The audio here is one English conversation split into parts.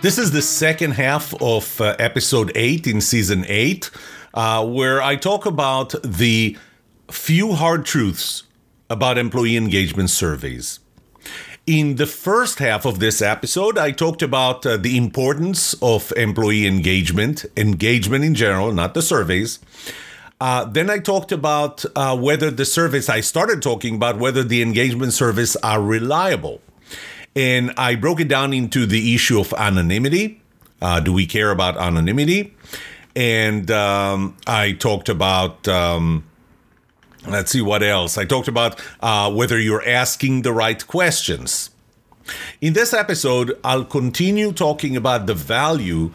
This is the second half of uh, episode 8 in season 8, uh, where I talk about the few hard truths about employee engagement surveys. In the first half of this episode, I talked about uh, the importance of employee engagement, engagement in general, not the surveys. Uh, then I talked about uh, whether the surveys, I started talking about whether the engagement surveys are reliable. And I broke it down into the issue of anonymity. Uh, do we care about anonymity? And um, I talked about, um, let's see what else. I talked about uh, whether you're asking the right questions. In this episode, I'll continue talking about the value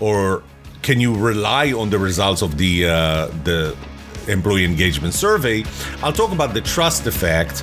or can you rely on the results of the uh, the employee engagement survey. I'll talk about the trust effect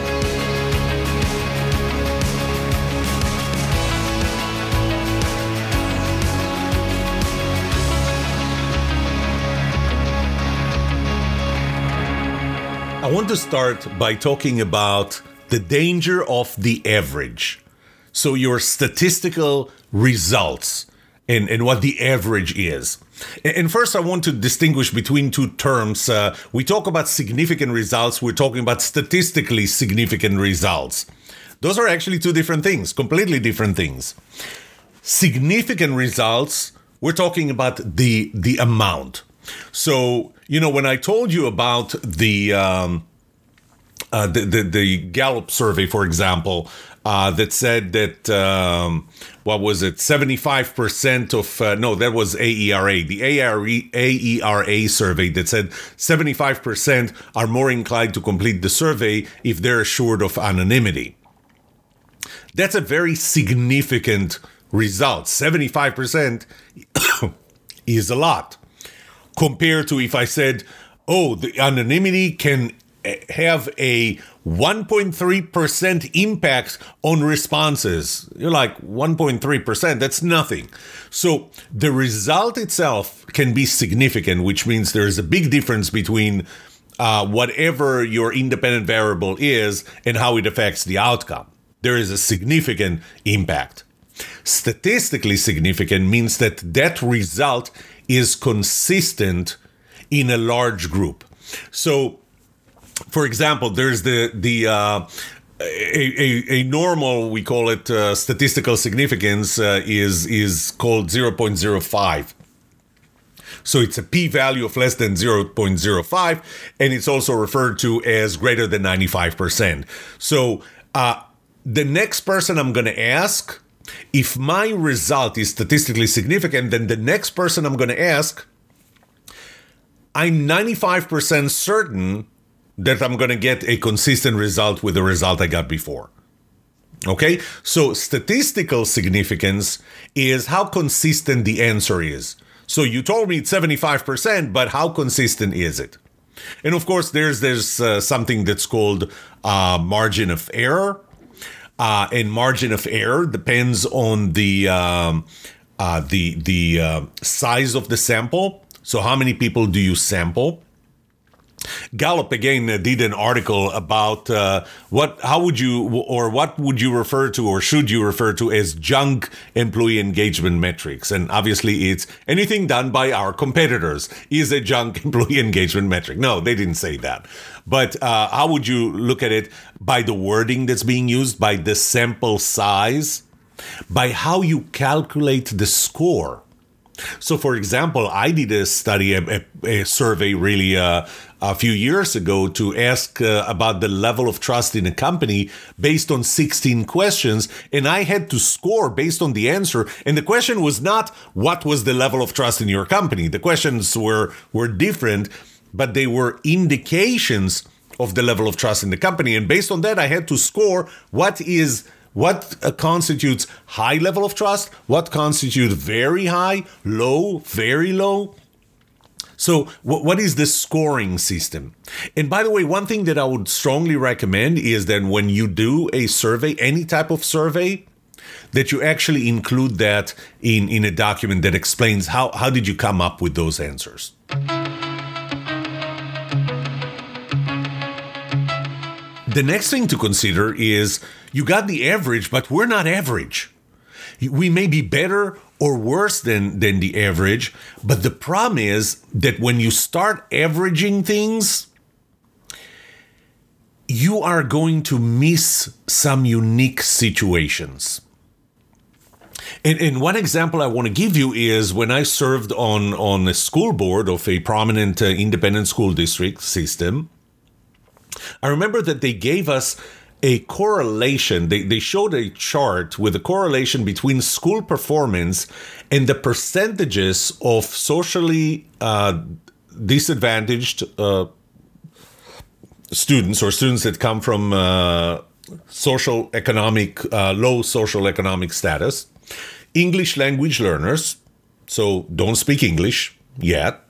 I want to start by talking about the danger of the average. So, your statistical results and, and what the average is. And first, I want to distinguish between two terms. Uh, we talk about significant results, we're talking about statistically significant results. Those are actually two different things, completely different things. Significant results, we're talking about the, the amount. So, you know, when I told you about the um, uh, the, the, the Gallup survey, for example, uh, that said that um, what was it, seventy five percent of uh, no, that was AERA, the AERA, AERA survey that said seventy five percent are more inclined to complete the survey if they're assured of anonymity. That's a very significant result. Seventy five percent is a lot compared to if I said, oh, the anonymity can eh, have a 1.3% impact on responses. You're like, 1.3%, that's nothing. So the result itself can be significant, which means there's a big difference between uh, whatever your independent variable is and how it affects the outcome. There is a significant impact. Statistically significant means that that result is consistent in a large group. So, for example, there's the the uh, a, a, a, normal we call it uh, statistical significance uh, is is called 0.05 so it's a p-value of less than 0.05 and it's also referred to as greater than 95% so uh, the next person i'm going to ask if my result is statistically significant, then the next person I'm going to ask, I'm 95% certain that I'm going to get a consistent result with the result I got before. Okay, so statistical significance is how consistent the answer is. So you told me it's 75%, but how consistent is it? And of course, there's there's uh, something that's called uh, margin of error, uh, and margin of error depends on the um, uh, the the uh, size of the sample. So how many people do you sample? Gallup again uh, did an article about uh, what, how would you, or what would you refer to, or should you refer to as junk employee engagement metrics? And obviously, it's anything done by our competitors is a junk employee engagement metric. No, they didn't say that. But uh, how would you look at it by the wording that's being used, by the sample size, by how you calculate the score? So, for example, I did a study, a, a, survey really uh, a few years ago to ask uh, about the level of trust in a company based on 16 questions. And I had to score based on the answer. And the question was not what was the level of trust in your company. The questions were, were different, but they were indications of the level of trust in the company. And based on that, I had to score what is what constitutes high level of trust, what constitutes very high, low, very low. So, what, what is the scoring system? And by the way, one thing that I would strongly recommend is that when you do a survey, any type of survey, that you actually include that in, in a document that explains how, how did you come up with those answers. The next thing to consider is you got the average, but we're not average. We may be better or worse than than the average. But the problem is that when you start averaging things, you are going to miss some unique situations. And, and one example I want to give you is when I served on, on a school board of a prominent uh, independent school district system, I remember that they gave us a correlation. They, they showed a chart with a correlation between school performance and the percentages of socially uh, disadvantaged uh, students or students that come from uh, social economic, uh, low social economic status, English language learners, so don't speak English yet,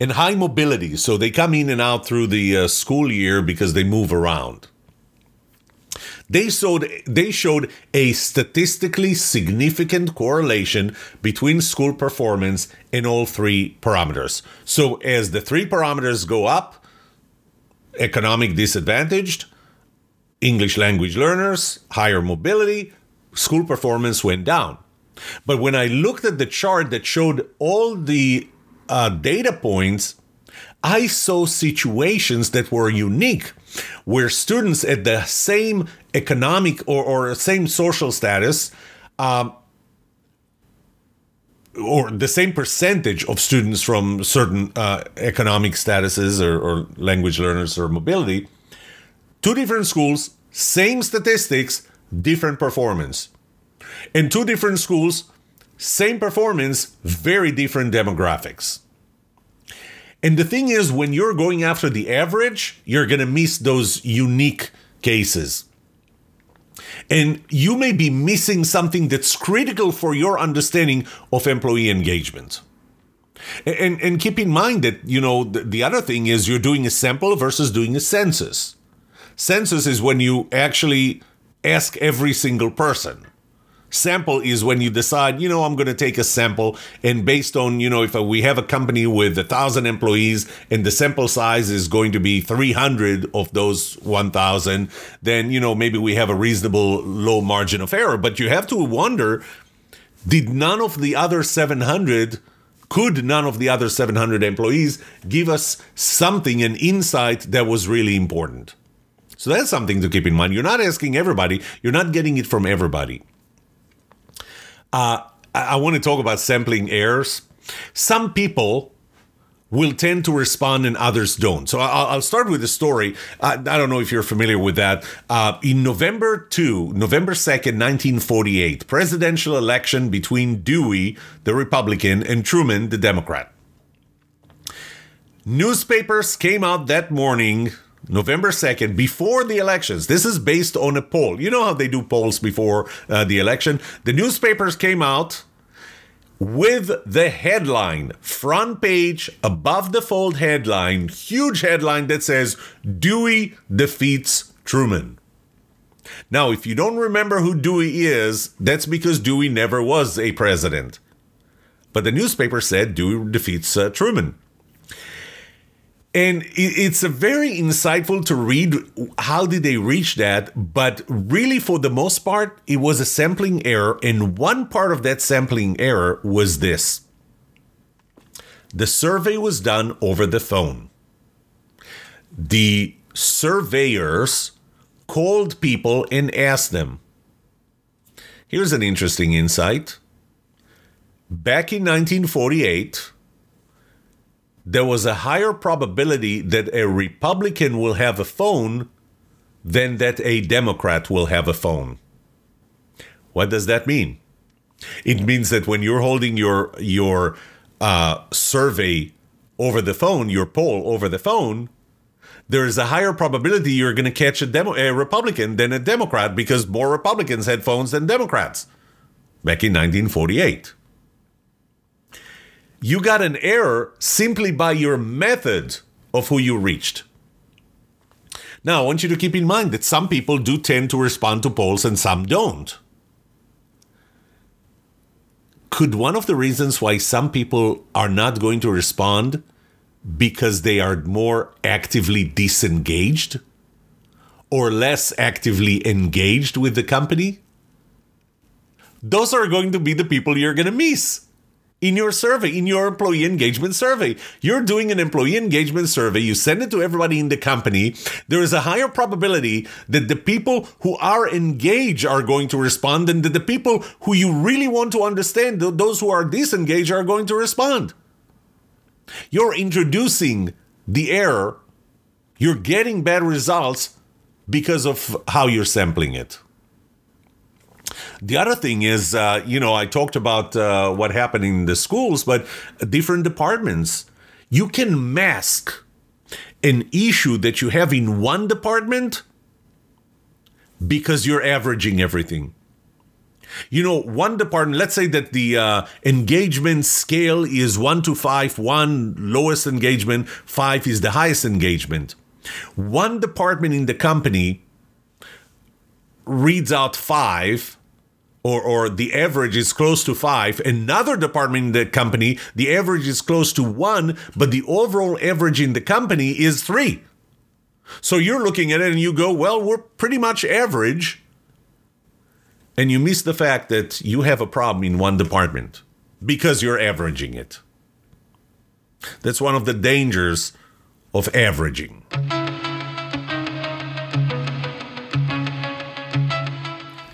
and high mobility, so they come in and out through the uh, school year because they move around. They showed they showed a statistically significant correlation between school performance in all three parameters. So as the three parameters go up, economic disadvantaged, English language learners, higher mobility, school performance went down. But when I looked at the chart that showed all the uh, data points, I saw situations that were unique where students at the same economic or, or same social status um, or the same percentage of students from certain uh, economic statuses or, or language learners or mobility, two different schools, same statistics, different performance. In two different schools, same performance, very different demographics. And the thing is, when you're going after the average, you're going to miss those unique cases. And you may be missing something that's critical for your understanding of employee engagement. And, and keep in mind that, you know, the, the other thing is you're doing a sample versus doing a census. Census is when you actually ask every single person sample is when you decide, you know, I'm going to take a sample, and based on, you know, if we have a company with a thousand employees and the sample size is going to be 300 of those 1,000, then, you know, maybe we have a reasonable low margin of error. But you have to wonder did none of the other 700 could none of the other 700 employees give us something, an insight that was really important? So that's something to keep in mind. You're not asking everybody, you're not getting it from everybody. Uh, I want to talk about sampling errors. Some people will tend to respond and others don't. So I'll, start with a story. I, don't know if you're familiar with that. Uh, in November 2, November 2nd, 1948, presidential election between Dewey, the Republican, and Truman, the Democrat. Newspapers came out that morning November 2nd, before the elections. This is based on a poll. You know how they do polls before uh, the election? The newspapers came out with the headline, front page, above the fold headline, huge headline that says Dewey defeats Truman. Now, if you don't remember who Dewey is, that's because Dewey never was a president. But the newspaper said Dewey defeats uh, Truman. And it's very insightful to read how did they reach that, but really for the most part, it was a sampling error. And one part of that sampling error was this. The survey was done over the phone. The surveyors called people and asked them. Here's an interesting insight. Back in 1948, there was a higher probability that a Republican will have a phone than that a Democrat will have a phone. What does that mean? It means that when you're holding your your uh, survey over the phone, your poll over the phone, there is a higher probability you're going to catch a, demo, a Republican than a Democrat because more Republicans had phones than Democrats back in 1948. You got an error simply by your method of who you reached. Now, I want you to keep in mind that some people do tend to respond to polls and some don't. Could one of the reasons why some people are not going to respond because they are more actively disengaged or less actively engaged with the company? Those are going to be the people you're going to miss in your survey, in your employee engagement survey. You're doing an employee engagement survey, you send it to everybody in the company. There is a higher probability that the people who are engaged are going to respond and that the people who you really want to understand, those who are disengaged, are going to respond. You're introducing the error, you're getting bad results because of how you're sampling it. The other thing is, uh, you know, I talked about uh, what happened in the schools, but different departments. You can mask an issue that you have in one department because you're averaging everything. You know, one department, let's say that the uh, engagement scale is one to five, one lowest engagement, five is the highest engagement. One department in the company reads out five or, or the average is close to five. Another department in the company, the average is close to one, but the overall average in the company is three. So you're looking at it and you go, well, we're pretty much average. And you miss the fact that you have a problem in one department because you're averaging it. That's one of the dangers of averaging.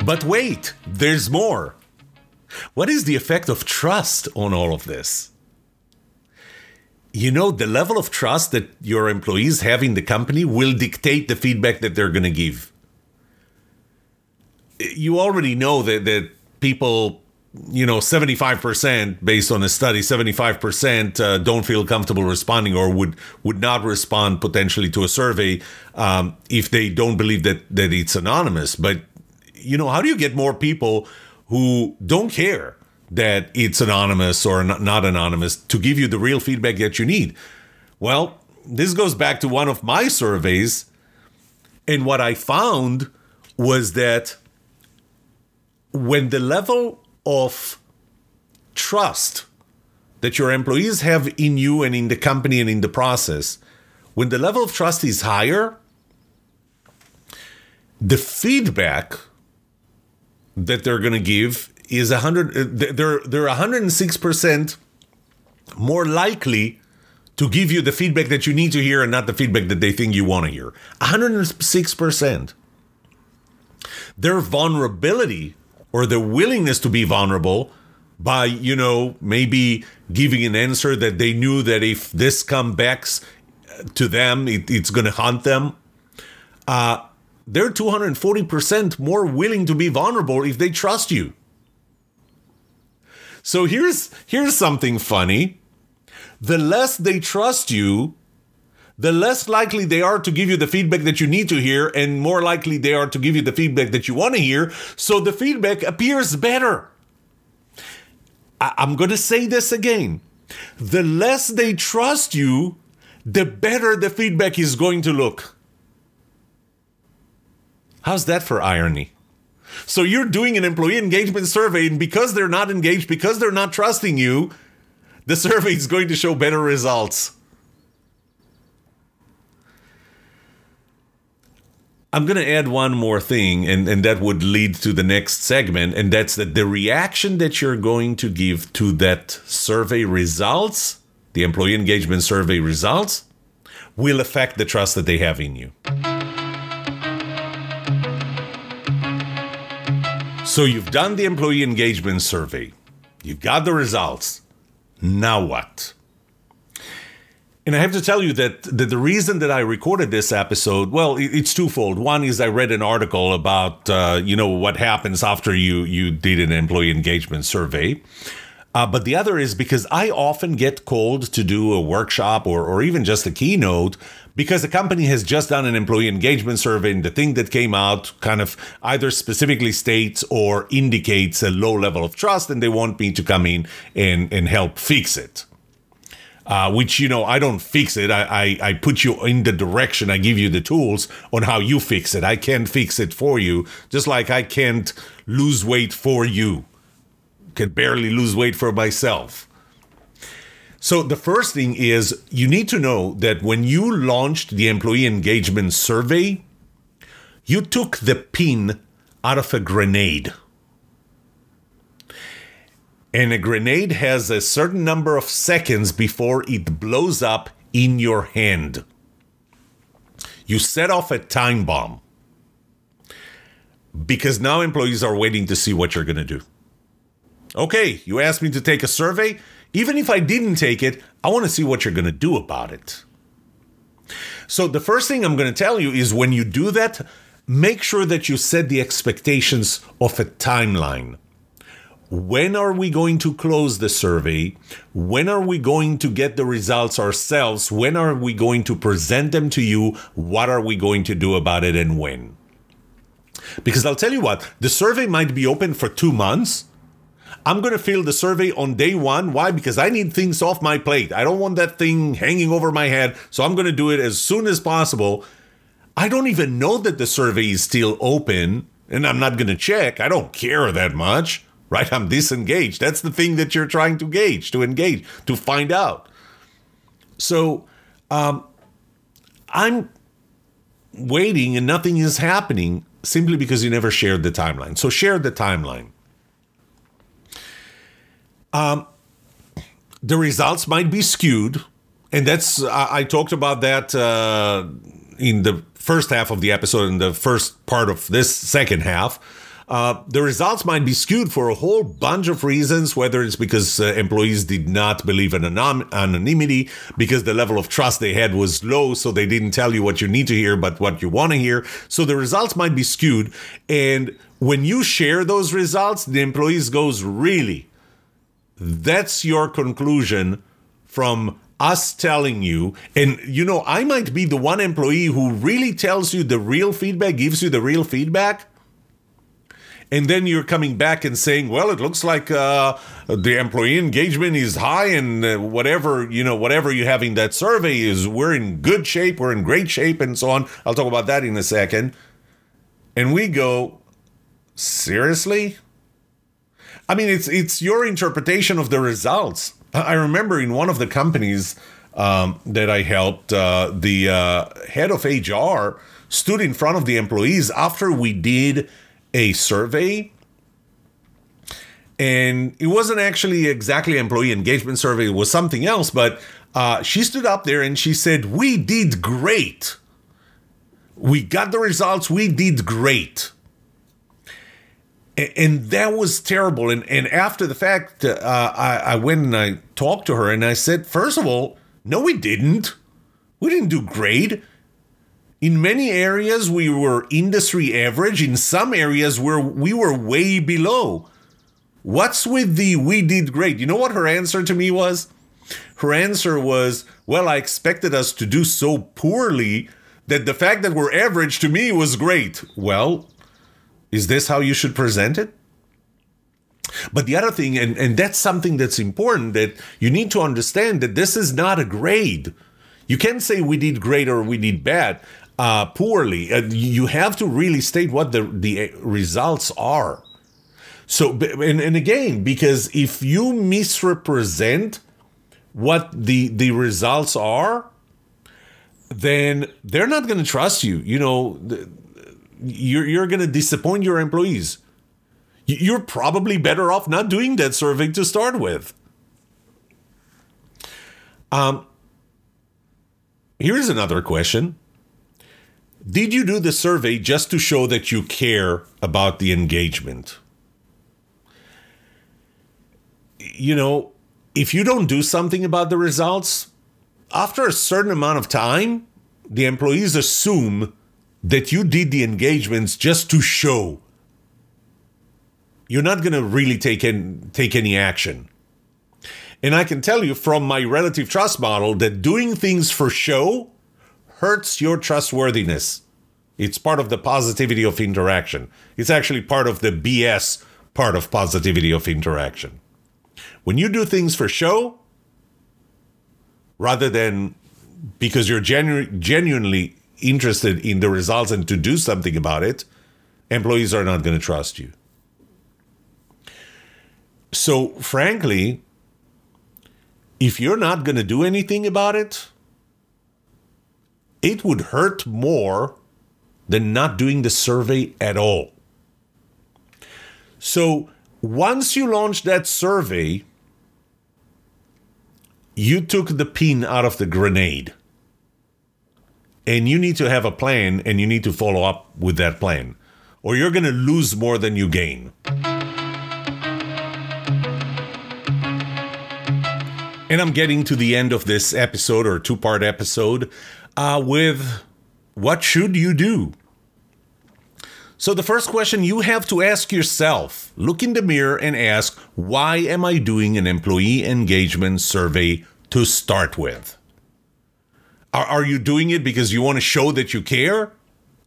But wait, there's more. What is the effect of trust on all of this? You know, the level of trust that your employees have in the company will dictate the feedback that they're going to give. You already know that, that people, you know, 75% based on a study, 75% uh, don't feel comfortable responding or would, would not respond potentially to a survey um, if they don't believe that, that it's anonymous. But you know, how do you get more people who don't care that it's anonymous or not anonymous to give you the real feedback that you need? Well, this goes back to one of my surveys. And what I found was that when the level of trust that your employees have in you and in the company and in the process, when the level of trust is higher, the feedback that they're going to give is 100 uh, they're they're 106% more likely to give you the feedback that you need to hear and not the feedback that they think you want to hear 106% their vulnerability or their willingness to be vulnerable by you know maybe giving an answer that they knew that if this comes back to them it, it's going to haunt them uh, they're 240% more willing to be vulnerable if they trust you. So here's here's something funny. The less they trust you, the less likely they are to give you the feedback that you need to hear and more likely they are to give you the feedback that you want to hear, so the feedback appears better. I- I'm going to say this again. The less they trust you, the better the feedback is going to look. How's that for irony? So you're doing an employee engagement survey, and because they're not engaged, because they're not trusting you, the survey is going to show better results. I'm going to add one more thing, and, and that would lead to the next segment, and that's that the reaction that you're going to give to that survey results, the employee engagement survey results, will affect the trust that they have in you. So you've done the employee engagement survey, you've got the results. Now what? And I have to tell you that the, reason that I recorded this episode, well, it, it's twofold. One is I read an article about, uh, you know, what happens after you you did an employee engagement survey. Uh, but the other is because I often get called to do a workshop or, or even just a keynote because the company has just done an employee engagement survey and the thing that came out kind of either specifically states or indicates a low level of trust and they want me to come in and, and help fix it. Uh, which you know I don't fix it. I, I, I put you in the direction. I give you the tools on how you fix it. I can't fix it for you, just like I can't lose weight for you. Can barely lose weight for myself. So the first thing is you need to know that when you launched the employee engagement survey, you took the pin out of a grenade. And a grenade has a certain number of seconds before it blows up in your hand. You set off a time bomb because now employees are waiting to see what you're going to do. Okay, you asked me to take a survey. Even if I didn't take it, I want to see what you're going to do about it. So, the first thing I'm going to tell you is when you do that, make sure that you set the expectations of a timeline when are we going to close the survey? When are we going to get the results ourselves? When are we going to present them to you? What are we going to do about it and when? Because I'll tell you what, the survey might be open for two months. I'm going to fill the survey on day one. Why? Because I need things off my plate. I don't want that thing hanging over my head. So I'm going to do it as soon as possible. I don't even know that the survey is still open and I'm not going to check. I don't care that much right? I'm disengaged. That's the thing that you're trying to gauge, to engage, to find out. So um, I'm waiting and nothing is happening simply because you never shared the timeline. So share the timeline. Um, the results might be skewed, and that's I, I talked about that uh, in the first half of the episode, in the first part of this second half. Uh, the results might be skewed for a whole bunch of reasons, whether it's because uh, employees did not believe in anon- anonymity, because the level of trust they had was low, so they didn't tell you what you need to hear, but what you want to hear. So the results might be skewed. And when you share those results, the employees goes, really? That's your conclusion from us telling you and you know i might be the one employee who really tells you the real feedback gives you the real feedback and then you're coming back and saying, well, it looks like uh, the employee engagement is high, and uh, whatever you know, whatever you have in that survey is we're in good shape, we're in great shape, and so on. I'll talk about that in a second. And we go, seriously? I mean, it's it's your interpretation of the results. I remember in one of the companies um, that I helped, uh, the uh, head of HR stood in front of the employees after we did a survey. And it wasn't actually exactly employee engagement survey it was something else but uh, she stood up there and she said we did great. We got the results we did great and, that was terrible and, and after the fact uh, I, I went and i talked to her and i said first of all no we didn't we didn't do great in many areas, we were industry average. In some areas, where we were way below. What's with the we did great? You know what her answer to me was? Her answer was, Well, I expected us to do so poorly that the fact that we're average to me was great. Well, is this how you should present it? But the other thing, and, and that's something that's important, that you need to understand that this is not a grade. You can't say we did great or we did bad uh, poorly. Uh, you have to really state what the the results are. So, and, and again, because if you misrepresent what the the results are, then they're not going to trust you. You know, you're you're going to disappoint your employees. You're probably better off not doing that survey to start with. Um, here's another question did you do the survey just to show that you care about the engagement? You know, if you don't do something about the results, after a certain amount of time, the employees assume that you did the engagements just to show. You're not going to really take any, take any action. And I can tell you from my relative trust model that doing things for show hurts your trustworthiness. It's part of the positivity of interaction. It's actually part of the BS part of positivity of interaction. When you do things for show, rather than because you're genu- genuinely interested in the results and to do something about it, employees are not going to trust you. So, frankly, if you're not going to do anything about it, it would hurt more than not doing the survey at all. So, once you launch that survey, you took the pin out of the grenade. And you need to have a plan and you need to follow up with that plan, or you're going to lose more than you gain. And I'm getting to the end of this episode or two part episode uh, with what should you do? So, the first question you have to ask yourself look in the mirror and ask, why am I doing an employee engagement survey to start with? Are, are you doing it because you want to show that you care?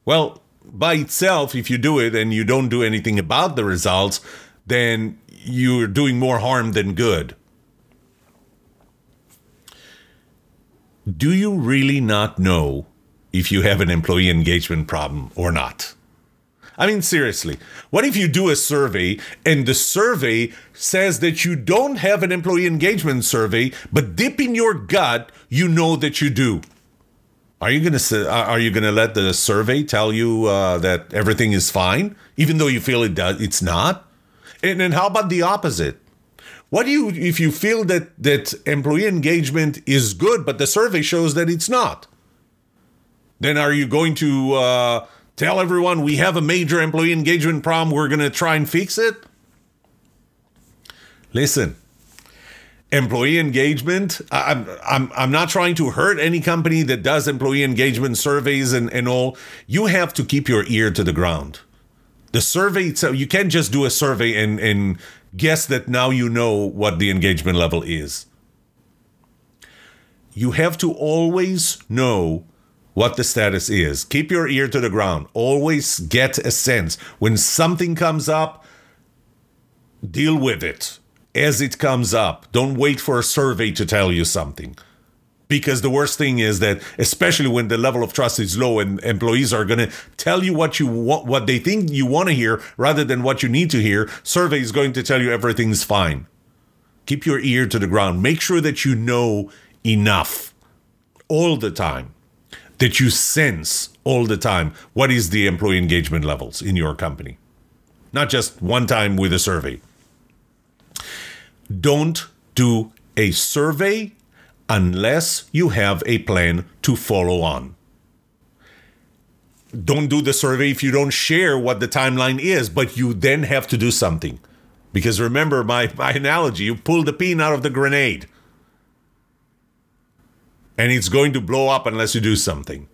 Well, by itself, if you do it and you don't do anything about the results, then you're doing more harm than good. do you really not know if you have an employee engagement problem or not? I mean, seriously, what if you do a survey and the survey says that you don't have an employee engagement survey, but deep in your gut, you know that you do? Are you gonna are you gonna let the survey tell you uh, that everything is fine, even though you feel it does? It's not. And then how about the opposite? What do you if you feel that that employee engagement is good, but the survey shows that it's not? Then are you going to uh, tell everyone we have a major employee engagement problem? We're to try and fix it. Listen, employee engagement. I'm I'm I'm not trying to hurt any company that does employee engagement surveys and, and all. You have to keep your ear to the ground. The survey itself, you can't just do a survey and and guess that now you know what the engagement level is. You have to always know what the status is. Keep your ear to the ground. Always get a sense. When something comes up, deal with it as it comes up. Don't wait for a survey to tell you something. Because the worst thing is that especially when the level of trust is low and employees are going to tell you what you want what they think you want to hear rather than what you need to hear survey is going to tell you everything's fine. Keep your ear to the ground. Make sure that you know enough all the time that you sense all the time what is the employee engagement levels in your company. Not just one time with a survey don't do a survey unless you have a plan to follow on. Don't do the survey if you don't share what the timeline is, but you then have to do something. Because remember my, my analogy, you pull the pin out of the grenade. And it's going to blow up unless you do something.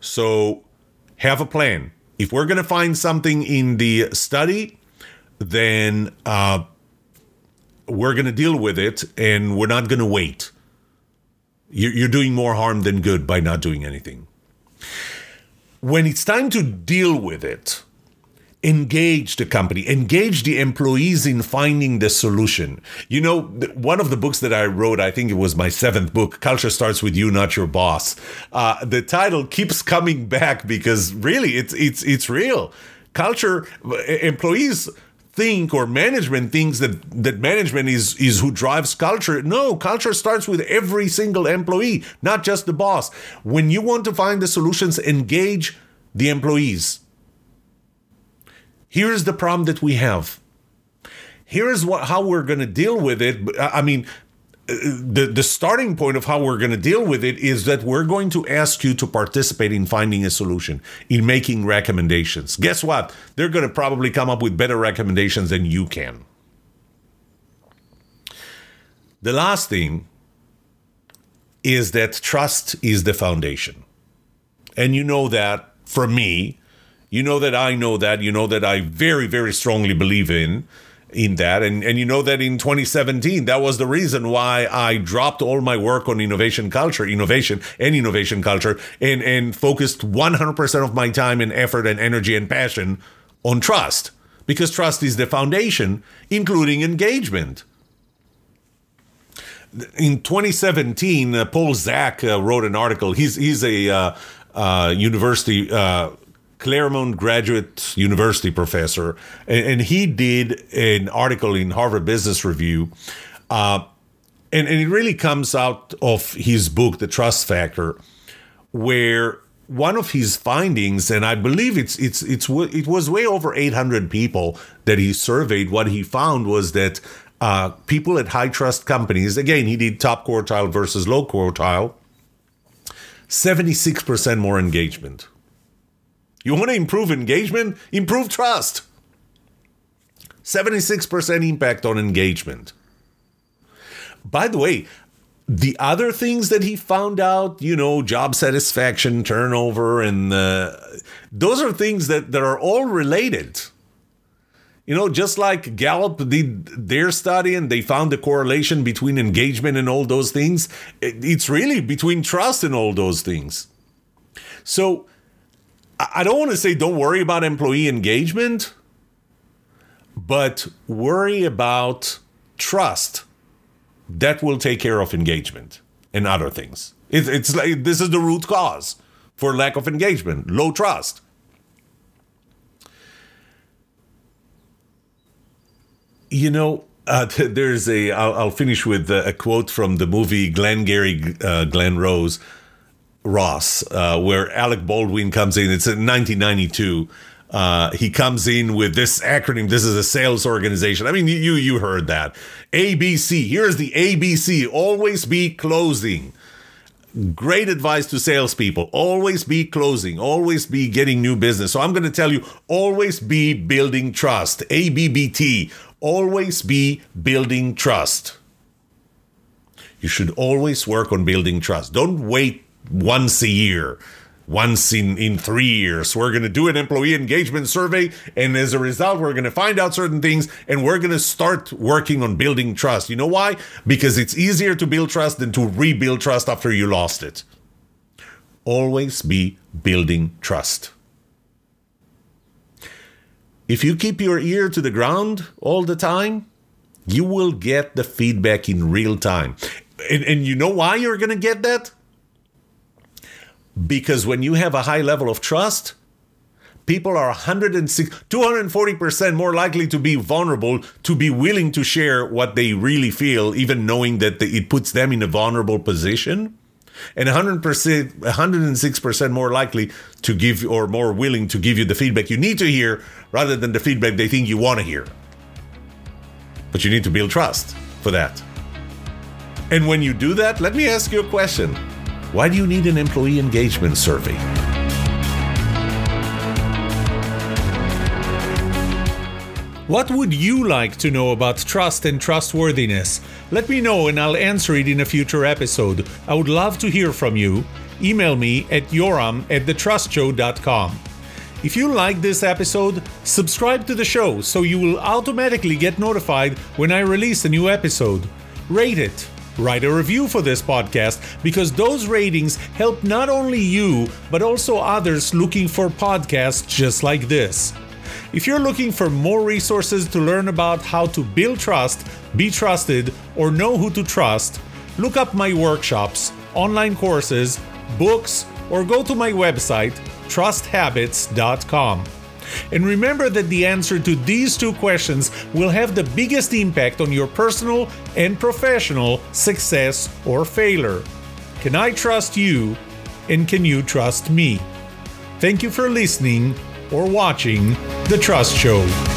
So have a plan. If we're going to find something in the study, then uh, we're going to deal with it and we're not going to wait. You're doing more harm than good by not doing anything. When it's time to deal with it, engage the company, engage the employees in finding the solution. You know, one of the books that I wrote, I think it was my seventh book, Culture Starts With You, Not Your Boss. Uh, the title keeps coming back because really it's, it's, it's real. Culture, employees think or management thinks that that management is is who drives culture. No culture starts with every single employee not just the boss. When you want to find the solutions engage the employees. Here's the problem that we have. Here's what how we're going to deal with it. I mean the the starting point of how we're going to deal with it is that we're going to ask you to participate in finding a solution in making recommendations. Guess what? They're going to probably come up with better recommendations than you can. The last thing is that trust is the foundation. And you know that from me. You know that i know that. You know that i very very strongly believe in in that. And, and you know that in 2017, that was the reason why I dropped all my work on innovation culture, innovation and innovation culture, and, and focused 100% of my time and effort and energy and passion on trust. Because trust is the foundation, including engagement. In 2017, uh, Paul Zak uh, wrote an article. He's he's a uh, uh university uh, Claremont Graduate University professor, and, and, he did an article in Harvard Business Review. Uh, and, and it really comes out of his book, The Trust Factor, where one of his findings, and I believe it's it's it's it was way over 800 people that he surveyed. What he found was that uh, people at high trust companies, again, he did top quartile versus low quartile, 76% more engagement. You want to improve engagement? Improve trust. 76% impact on engagement. By the way, the other things that he found out, you know, job satisfaction, turnover, and uh, those are things that, that are all related. You know, just like Gallup did their study and they found the correlation between engagement and all those things, it's really between trust and all those things. So I don't want to say don't worry about employee engagement, but worry about trust. That will take care of engagement and other things. It, it's like this is the root cause for lack of engagement, low trust. You know, uh, there's a. I'll, I'll finish with a quote from the movie Glengarry uh, Glen Rose Ross, uh, where Alec Baldwin comes in. It's in 1992. Uh, he comes in with this acronym. This is a sales organization. I mean, you you heard that. ABC. Here's the ABC. Always be closing. Great advice to salespeople. Always be closing. Always be getting new business. So I'm going to tell you, always be building trust. ABBT. Always be building trust. You should always work on building trust. Don't wait once a year once in, in three years. We're going to do an employee engagement survey. And as a result, we're going to find out certain things and we're going to start working on building trust. You know why? Because it's easier to build trust than to rebuild trust after you lost it. Always be building trust. If you keep your ear to the ground all the time, you will get the feedback in real time. And, and you know why you're going to get that? Because when you have a high level of trust, people are 106 240% more likely to be vulnerable to be willing to share what they really feel even knowing that the, it puts them in a vulnerable position. And 100% 106% more likely to give or more willing to give you the feedback you need to hear rather than the feedback they think you want to hear. But you need to build trust for that. And when you do that let me ask you a question why do you need an employee engagement survey? What would you like to know about trust and trustworthiness? Let me know and I'll answer it in a future episode. I would love to hear from you. Email me at yoram at thetrustshow.com. If you like this episode, subscribe to the show so you will automatically get notified when I release a new episode. Rate it Write a review for this podcast because those ratings help not only you, but also others looking for podcasts just like this. If you're looking for more resources to learn about how to build trust, be trusted, or know who to trust, look up my workshops, online courses, books, or go to my website, trusthabits.com. And remember that the answer to these two questions will have the biggest impact on your personal and professional success or failure. Can I trust you? And can you trust me? Thank you for listening or watching The Trust Show.